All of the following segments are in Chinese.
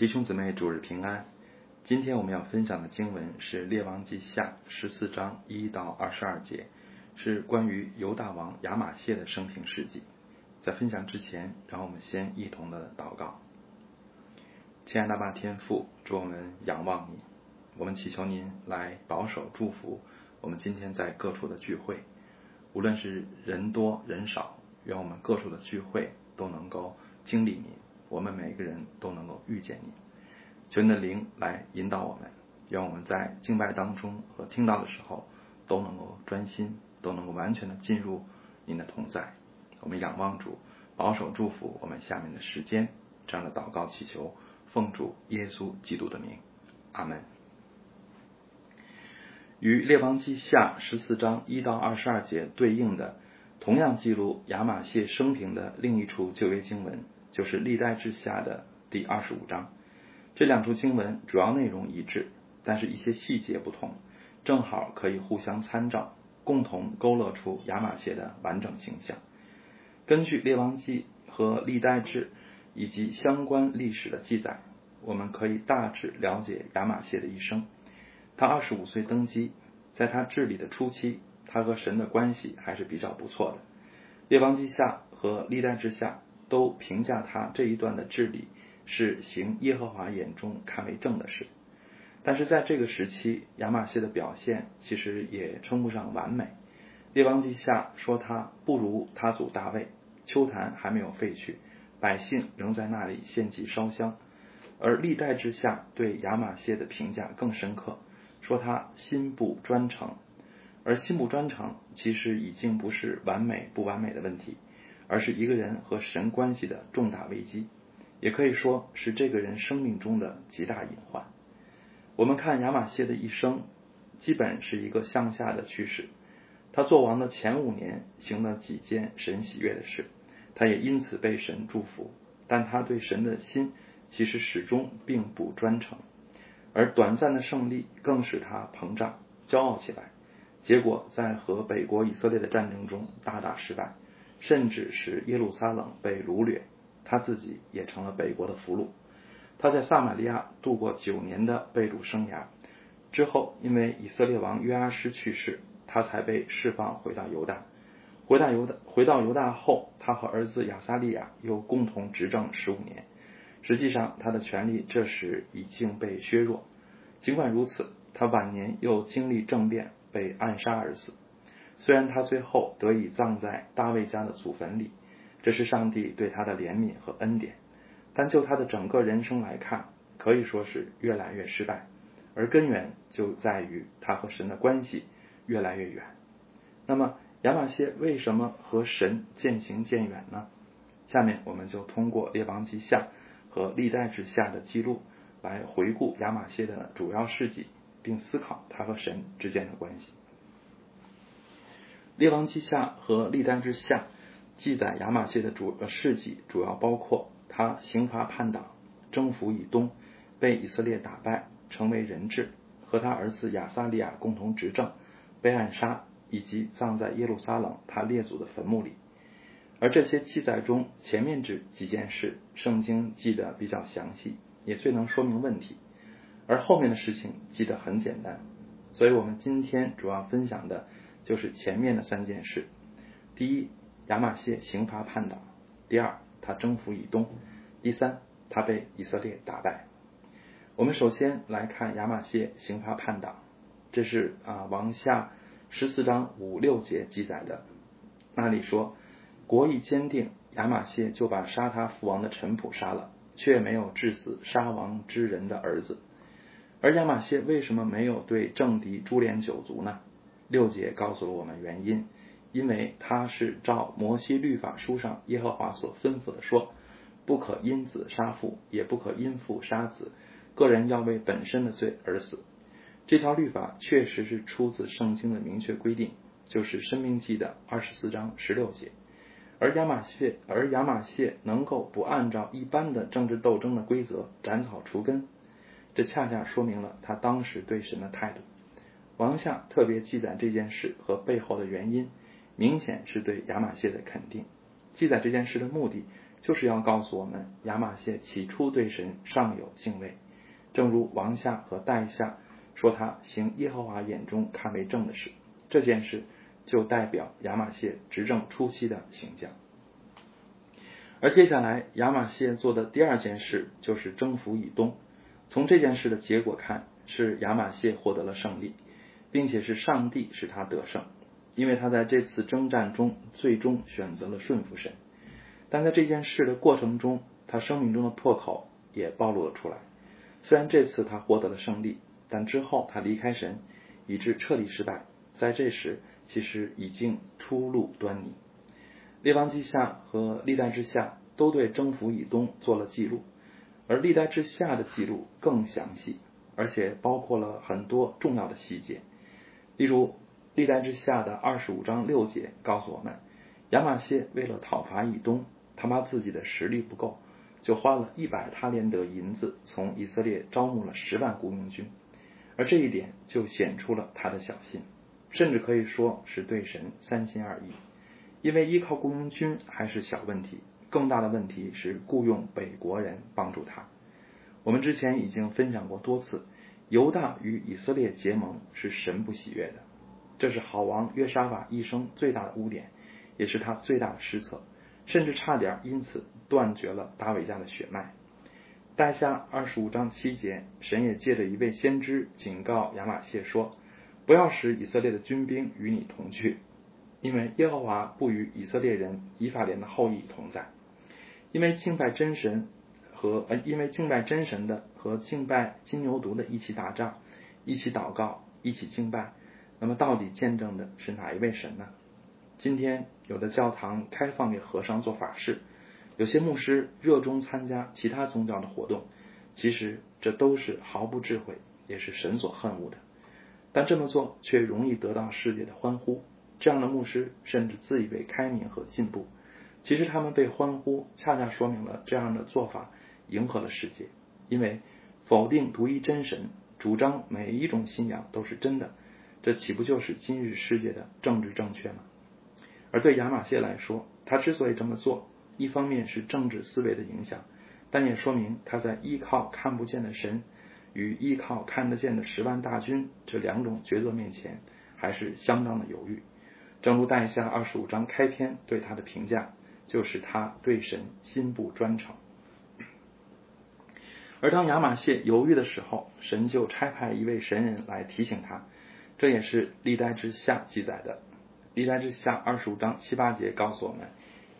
弟兄姊妹，主日平安。今天我们要分享的经文是《列王记下》十四章一到二十二节，是关于犹大王亚玛谢的生平事迹。在分享之前，让我们先一同的祷告。亲爱的爸天父，祝我们仰望你，我们祈求您来保守祝福我们今天在各处的聚会，无论是人多人少，愿我们各处的聚会都能够经历你。我们每个人都能够遇见你，求你的灵来引导我们，愿我们在敬拜当中和听到的时候都能够专心，都能够完全的进入您的同在。我们仰望主，保守祝福我们下面的时间。这样的祷告祈求，奉主耶稣基督的名，阿门。与列王记下十四章一到二十二节对应的，同样记录亚玛谢生平的另一处旧约经文。就是历代之下的第二十五章，这两处经文主要内容一致，但是一些细节不同，正好可以互相参照，共同勾勒出亚玛谢的完整形象。根据列王记和历代志以及相关历史的记载，我们可以大致了解亚玛谢的一生。他二十五岁登基，在他治理的初期，他和神的关系还是比较不错的。列王记下和历代之下。都评价他这一段的治理是行耶和华眼中看为正的事，但是在这个时期，亚玛谢的表现其实也称不上完美。列王记下说他不如他祖大卫，秋坛还没有废去，百姓仍在那里献祭烧香。而历代之下对亚玛谢的评价更深刻，说他心不专诚，而心不专诚其实已经不是完美不完美的问题。而是一个人和神关系的重大危机，也可以说是这个人生命中的极大隐患。我们看亚玛谢的一生，基本是一个向下的趋势。他做王的前五年行了几件神喜悦的事，他也因此被神祝福。但他对神的心其实始终并不专诚，而短暂的胜利更使他膨胀、骄傲起来，结果在和北国以色列的战争中大大失败。甚至使耶路撒冷被掳掠，他自己也成了北国的俘虏。他在撒玛利亚度过九年的被掳生涯之后，因为以色列王约阿施去世，他才被释放回到犹大。回到犹大，回到犹大后，他和儿子亚撒利亚又共同执政十五年。实际上，他的权力这时已经被削弱。尽管如此，他晚年又经历政变，被暗杀而死。虽然他最后得以葬在大卫家的祖坟里，这是上帝对他的怜悯和恩典，但就他的整个人生来看，可以说是越来越失败，而根源就在于他和神的关系越来越远。那么亚玛谢为什么和神渐行渐远呢？下面我们就通过列王记下和历代志下的记录来回顾亚玛谢的主要事迹，并思考他和神之间的关系。列王记下和历代之下记载亚玛谢的主事迹，主要包括他刑罚叛党、征服以东、被以色列打败、成为人质，和他儿子亚撒利亚共同执政、被暗杀，以及葬在耶路撒冷他列祖的坟墓里。而这些记载中，前面这几件事，圣经记得比较详细，也最能说明问题；而后面的事情记得很简单。所以我们今天主要分享的。就是前面的三件事：第一，亚玛谢刑罚叛党；第二，他征服以东；第三，他被以色列打败。我们首先来看亚玛谢刑罚叛党，这是啊王下十四章五六节记载的。那里说，国意坚定，亚玛谢就把杀他父王的臣仆杀了，却没有致死杀王之人的儿子。而亚玛谢为什么没有对政敌株连九族呢？六节告诉了我们原因，因为他是照摩西律法书上耶和华所吩咐的说，不可因子杀父，也不可因父杀子，个人要为本身的罪而死。这条律法确实是出自圣经的明确规定，就是申命记的二十四章十六节。而亚马逊，而亚马逊能够不按照一般的政治斗争的规则斩草除根，这恰恰说明了他当时对神的态度。王下特别记载这件事和背后的原因，明显是对亚玛谢的肯定。记载这件事的目的就是要告诉我们，亚玛谢起初对神尚有敬畏，正如王夏和代夏说他行耶和华眼中看为正的事，这件事就代表亚玛谢执政初期的形象。而接下来亚玛谢做的第二件事就是征服以东。从这件事的结果看，是亚玛谢获得了胜利，并且是上帝使他得胜，因为他在这次征战中最终选择了顺服神。但在这件事的过程中，他生命中的破口也暴露了出来。虽然这次他获得了胜利，但之后他离开神，以致彻底失败。在这时，其实已经初露端倪。列王记下和历代之下都对征服以东做了记录，而历代之下的记录更详细，而且包括了很多重要的细节。例如，历代之下的二十五章六节告诉我们，亚玛谢为了讨伐以东，他怕自己的实力不够，就花了一百他连德银子，从以色列招募了十万雇佣军，而这一点就显出了他的小心，甚至可以说是对神三心二意。因为依靠雇佣军还是小问题，更大的问题是雇佣北国人帮助他。我们之前已经分享过多次，犹大与以色列结盟是神不喜悦的，这是好王约沙法一生最大的污点，也是他最大的失策，甚至差点因此断绝了大卫家的血脉。待下二十五章七节，神也借着一位先知警告亚玛谢说：“不要使以色列的军兵与你同去。”因为耶和华不与以色列人以法莲的后裔同在，因为敬拜真神和呃，因为敬拜真神的和敬拜金牛犊的一起打仗，一起祷告，一起敬拜，那么到底见证的是哪一位神呢？今天有的教堂开放给和尚做法事，有些牧师热衷参加其他宗教的活动，其实这都是毫不智慧，也是神所恨恶的。但这么做却容易得到世界的欢呼。这样的牧师甚至自以为开明和进步，其实他们被欢呼，恰恰说明了这样的做法迎合了世界。因为否定独一真神，主张每一种信仰都是真的，这岂不就是今日世界的政治正确吗？而对亚马逊来说，他之所以这么做，一方面是政治思维的影响，但也说明他在依靠看不见的神与依靠看得见的十万大军这两种抉择面前，还是相当的犹豫。正如代下二十五章开篇对他的评价，就是他对神心不专诚。而当亚玛谢犹豫的时候，神就差派一位神人来提醒他。这也是历代之下记载的。历代之下二十五章七八节告诉我们，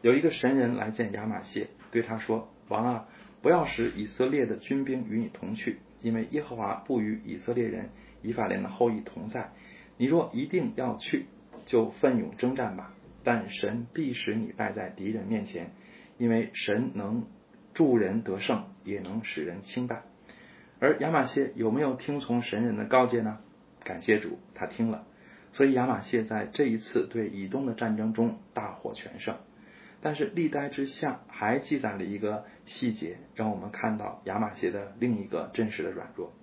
有一个神人来见亚玛谢，对他说：“王啊，不要使以色列的军兵与你同去，因为耶和华不与以色列人以法莲的后裔同在。你若一定要去。”就奋勇征战吧，但神必使你败在敌人面前，因为神能助人得胜，也能使人轻败。而亚玛谢有没有听从神人的告诫呢？感谢主，他听了。所以亚玛谢在这一次对以东的战争中大获全胜。但是历代之下还记载了一个细节，让我们看到亚玛谢的另一个真实的软弱，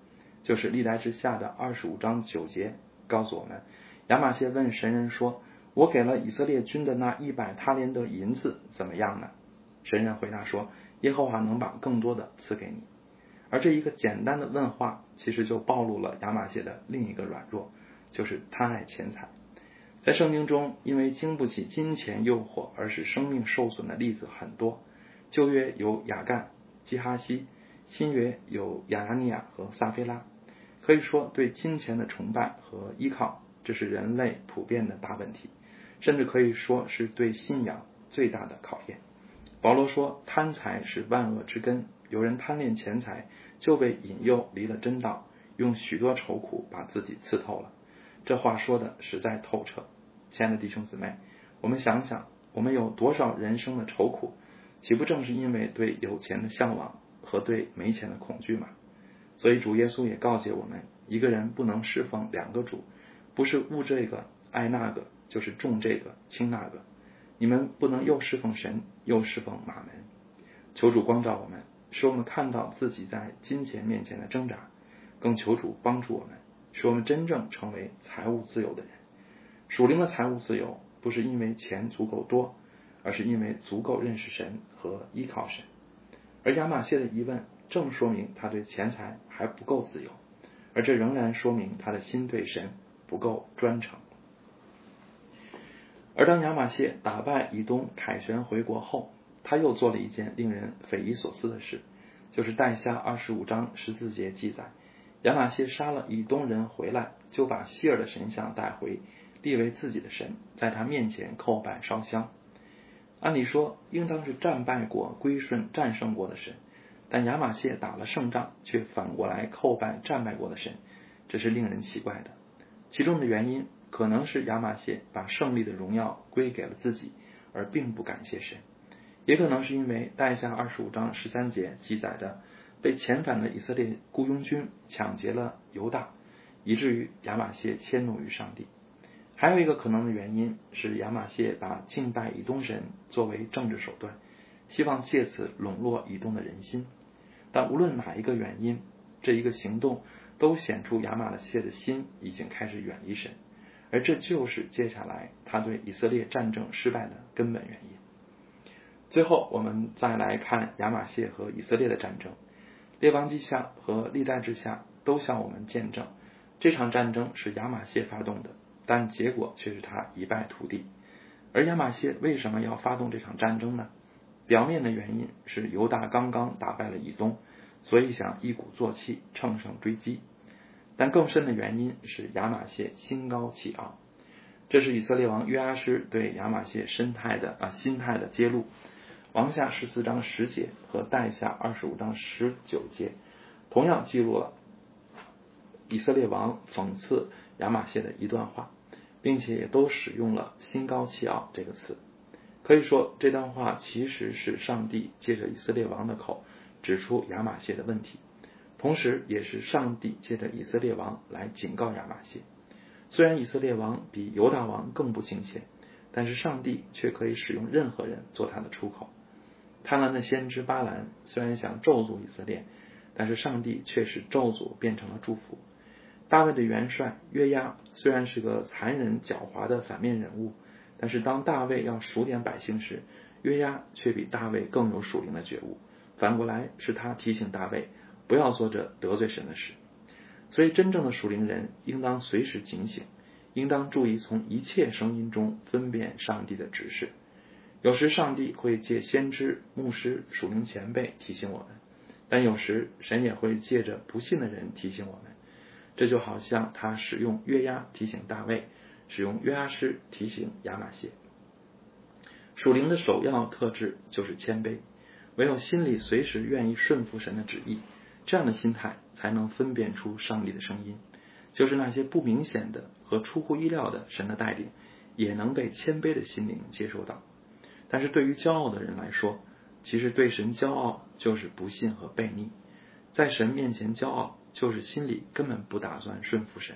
就是历代之下的二十五章九节告诉我们。亚玛谢问神人说：“我给了以色列军的那一百他连德银子怎么样呢？”神人回答说：“耶和华能把更多的赐给你。”而这一个简单的问话，其实就暴露了亚玛谢的另一个软弱，就是贪爱钱财。在圣经中，因为经不起金钱诱惑而使生命受损的例子很多。旧约有亚干、基哈西；新约有亚拿尼亚和撒菲拉。可以说，对金钱的崇拜和依靠。这是人类普遍的大问题，甚至可以说是对信仰最大的考验。保罗说：“贪财是万恶之根，有人贪恋钱财，就被引诱离了真道，用许多愁苦把自己刺透了。”这话说的实在透彻。亲爱的弟兄姊妹，我们想想，我们有多少人生的愁苦，岂不正是因为对有钱的向往和对没钱的恐惧吗？所以主耶稣也告诫我们：一个人不能侍奉两个主。不是误这个爱那个，就是重这个轻那个。你们不能又侍奉神，又侍奉马门。求主光照我们，使我们看到自己在金钱面前的挣扎；更求主帮助我们，使我们真正成为财务自由的人。属灵的财务自由，不是因为钱足够多，而是因为足够认识神和依靠神。而亚玛谢的疑问正说明他对钱财还不够自由，而这仍然说明他的心对神不够专诚。而当亚玛谢打败以东凯旋回国后，他又做了一件令人匪夷所思的事，就是带下二十五章十四节记载，亚玛谢杀了以东人回来，就把希尔的神像带回，立为自己的神，在他面前叩拜烧香。按理说，应当是战败国、归顺、战胜过的神，但亚玛谢打了胜仗，却反过来叩拜战败过的神，这是令人奇怪的。其中的原因，可能是亚玛谢把胜利的荣耀归给了自己，而并不感谢神。也可能是因为带下二十五章十三节记载的被遣返的以色列雇佣军抢劫了犹大，以至于亚玛谢迁怒于上帝。还有一个可能的原因是亚玛谢把敬拜以东神作为政治手段，希望借此笼络以东的人心。但无论哪一个原因，这一个行动都显出亚玛谢的心已经开始远离神，而这就是接下来他对以色列战争失败的根本原因。最后，我们再来看亚玛谢和以色列的战争。列王记下和历代之下都向我们见证，这场战争是亚玛谢发动的，但结果却是他一败涂地。而亚玛谢为什么要发动这场战争呢？表面的原因是犹大刚刚打败了以东，所以想一鼓作气乘胜追击。但更深的原因是亚玛谢心高气傲。这是以色列王约阿施对亚玛谢生态的啊心态的揭露。王下十四章十节和代下二十五章十九节，同样记录了以色列王讽刺亚玛谢的一段话，并且也都使用了“心高气傲”这个词。可以说，这段话其实是上帝借着以色列王的口指出亚玛谢的问题，同时也是上帝借着以色列王来警告亚玛谢。虽然以色列王比犹大王更不敬虔，但是上帝却可以使用任何人做他的出口。贪婪的先知巴兰虽然想咒诅以色列，但是上帝却使咒诅变成了祝福。大卫的元帅约押虽然是个残忍狡猾的反面人物，但是当大卫要数点百姓时，约押却比大卫更有属灵的觉悟。反过来是他提醒大卫不要做这得罪神的事。所以，真正的属灵人应当随时警醒，应当注意从一切声音中分辨上帝的指示。有时上帝会借先知、牧师、属灵前辈提醒我们，但有时神也会借着不信的人提醒我们。这就好像他使用约押提醒大卫，使用约押师提醒亚玛谢。属灵的首要特质就是谦卑，唯有心里随时愿意顺服神的旨意，这样的心态才能分辨出上帝的声音，就是那些不明显的和出乎意料的神的带领，也能被谦卑的心灵接受到。但是对于骄傲的人来说，其实对神骄傲就是不信和悖逆，在神面前骄傲就是心里根本不打算顺服神。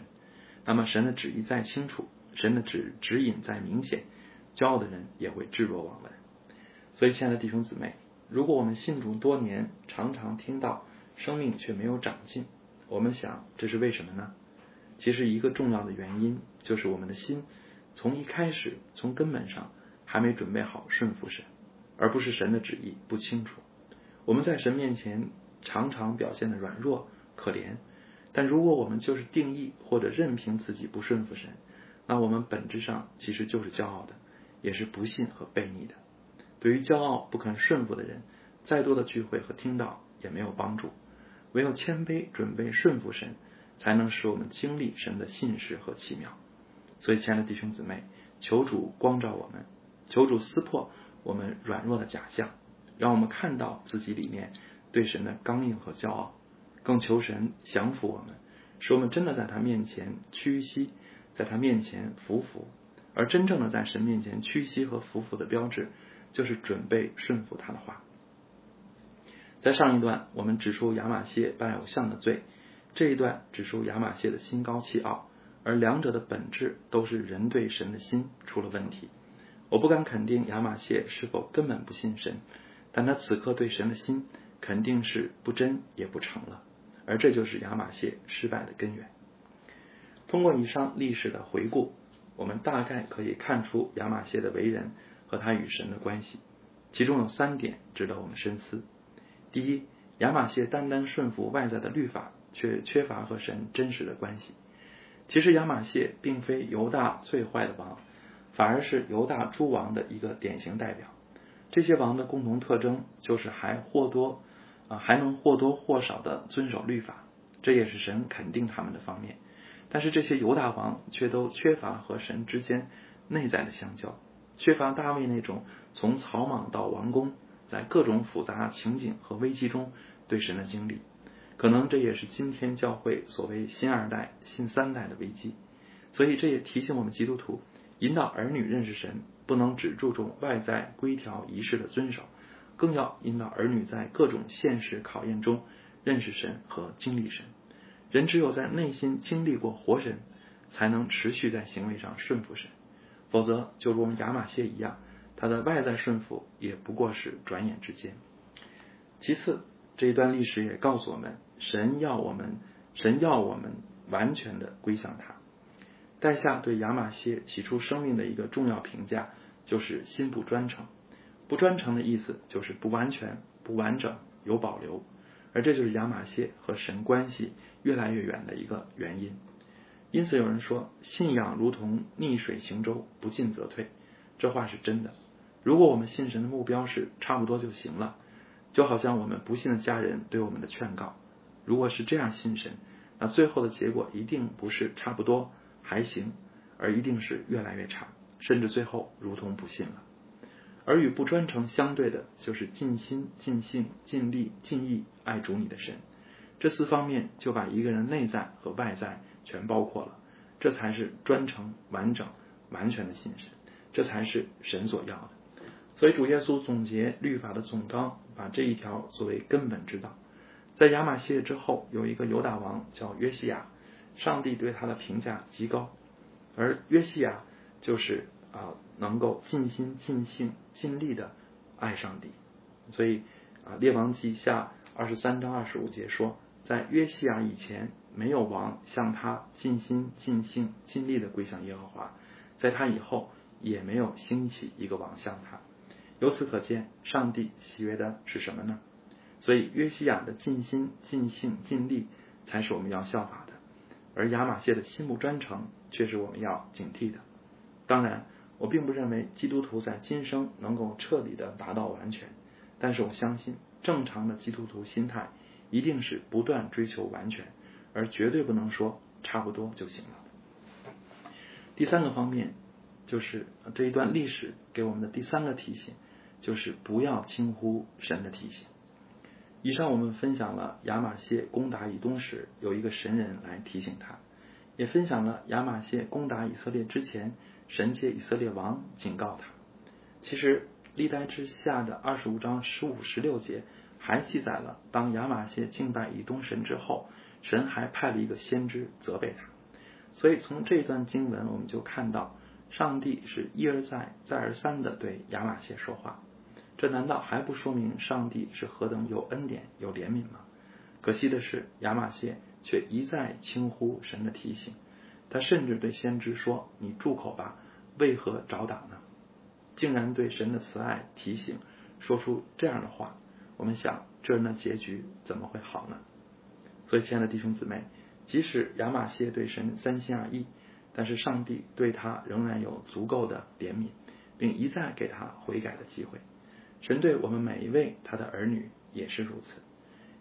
那么神的旨意再清楚，神的指指引再明显，骄傲的人也会置若罔闻。所以，亲爱的弟兄姊妹，如果我们信主多年，常常听到生命却没有长进，我们想这是为什么呢？其实一个重要的原因就是我们的心从一开始从根本上。还没准备好顺服神，而不是神的旨意不清楚。我们在神面前常常表现的软弱可怜，但如果我们就是定义或者任凭自己不顺服神，那我们本质上其实就是骄傲的，也是不信和悖逆的。对于骄傲不肯顺服的人，再多的聚会和听到也没有帮助。唯有谦卑准备顺服神，才能使我们经历神的信实和奇妙。所以，亲爱的弟兄姊妹，求主光照我们。求主撕破我们软弱的假象，让我们看到自己里面对神的刚硬和骄傲。更求神降服我们，使我们真的在他面前屈膝，在他面前服服。而真正的在神面前屈膝和服服的标志，就是准备顺服他的话。在上一段我们指出亚玛谢拜偶像的罪，这一段指出亚玛谢的心高气傲，而两者的本质都是人对神的心出了问题。我不敢肯定亚玛谢是否根本不信神，但他此刻对神的心肯定是不真也不诚了，而这就是亚玛谢失败的根源。通过以上历史的回顾，我们大概可以看出亚玛谢的为人和他与神的关系。其中有三点值得我们深思。第一，亚玛谢单单顺服外在的律法，却缺乏和神真实的关系。其实亚玛谢并非犹大最坏的王，反而是犹大诸王的一个典型代表。这些王的共同特征就是还或多啊还能或多或少的遵守律法，这也是神肯定他们的方面。但是这些犹大王却都缺乏和神之间内在的相交，缺乏大卫那种从草莽到王宫，在各种复杂情景和危机中对神的经历。可能这也是今天教会所谓新二代、新三代的危机。所以这也提醒我们基督徒，引导儿女认识神，不能只注重外在规条仪式的遵守，更要引导儿女在各种现实考验中认识神和经历神。人只有在内心经历过活神，才能持续在行为上顺服神，否则就如我们亚玛谢一样，他的外在顺服也不过是转眼之间。其次，这一段历史也告诉我们，神要我们，神要我们完全的归向他。代下对亚玛谢起初生命的一个重要评价，就是心不专诚。不专诚的意思就是不完全、不完整、有保留。而这就是亚玛谢和神关系越来越远的一个原因。因此有人说，信仰如同逆水行舟，不进则退。这话是真的。如果我们信神的目标是差不多就行了，就好像我们不信的家人对我们的劝告，如果是这样信神，那最后的结果一定不是差不多还行，而一定是越来越差，甚至最后如同不信了。而与不专诚相对的，就是尽心、尽性、尽力、尽意爱主你的神。这四方面就把一个人内在和外在全包括了。这才是专诚、完整、完全的信神，这才是神所要的。所以主耶稣总结律法的总纲，把这一条作为根本之道。在亚玛谢之后，有一个犹大王叫约西亚，上帝对他的评价极高，而约西亚就是啊。能够尽心尽性尽力的爱上帝，所以啊，《列王记下》二十三章二十五节说，在约西亚以前，没有王向他尽心尽性尽力的归向耶和华；在他以后，也没有兴起一个王向他。由此可见，上帝喜悦的是什么呢？所以，约西亚的尽心尽性尽力才是我们要效法的，而亚玛谢的心不专诚却是我们要警惕的。当然。我并不认为基督徒在今生能够彻底的达到完全，但是我相信正常的基督徒心态一定是不断追求完全，而绝对不能说差不多就行了。第三个方面就是这一段历史给我们的第三个提醒，就是不要轻忽神的提醒。以上我们分享了亚玛谢攻打以东时有一个神人来提醒他，也分享了亚玛谢攻打以色列之前。神借以色列王警告他。其实历代之下的二十五章十五、十六节还记载了，当亚玛谢敬拜以东神之后，神还派了一个先知责备他。所以从这段经文，我们就看到上帝是一而再、再而三的对亚玛谢说话。这难道还不说明上帝是何等有恩典、有怜悯吗？可惜的是，亚玛谢却一再轻忽神的提醒。他甚至对先知说：“你住口吧，为何找打呢？”竟然对神的慈爱提醒说出这样的话，我们想这人的结局怎么会好呢？所以，亲爱的弟兄姊妹，即使亚玛谢对神三心二意，但是上帝对他仍然有足够的怜悯，并一再给他悔改的机会。神对我们每一位他的儿女也是如此。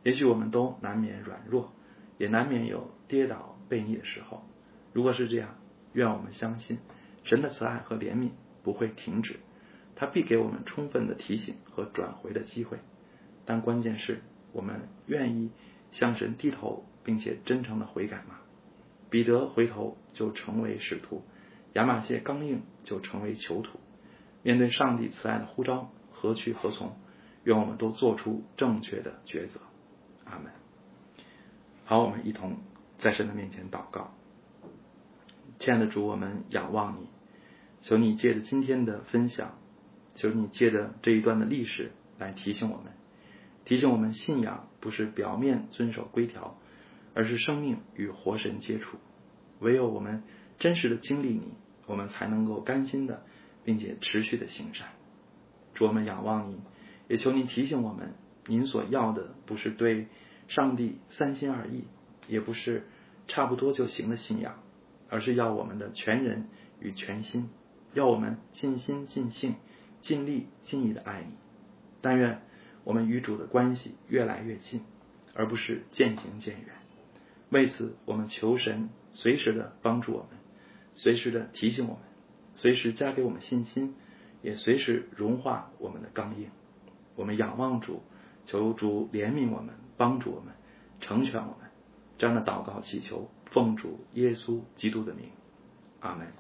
也许我们都难免软弱，也难免有跌倒背逆的时候。如果是这样，愿我们相信神的慈爱和怜悯不会停止，他必给我们充分的提醒和转回的机会。但关键是我们愿意向神低头，并且真诚的悔改吗？彼得回头就成为使徒，亚玛谢刚硬就成为囚徒。面对上帝慈爱的呼召，何去何从？愿我们都做出正确的抉择。阿门。好，我们一同在神的面前祷告。亲爱的主，我们仰望你，求你借着今天的分享，求你借着这一段的历史来提醒我们，提醒我们信仰不是表面遵守规条，而是生命与活神接触。唯有我们真实的经历你，我们才能够甘心的，并且持续的行善。主，我们仰望您，也求您提醒我们，您所要的不是对上帝三心二意，也不是差不多就行的信仰，而是要我们的全人与全心，要我们尽心尽性、尽力尽意的爱你。但愿我们与主的关系越来越近，而不是渐行渐远。为此，我们求神随时的帮助我们，随时的提醒我们，随时加给我们信心。也随时融化我们的刚硬，我们仰望主，求主怜悯我们，帮助我们，成全我们。这样的祷告祈求，奉主耶稣基督的名，阿门。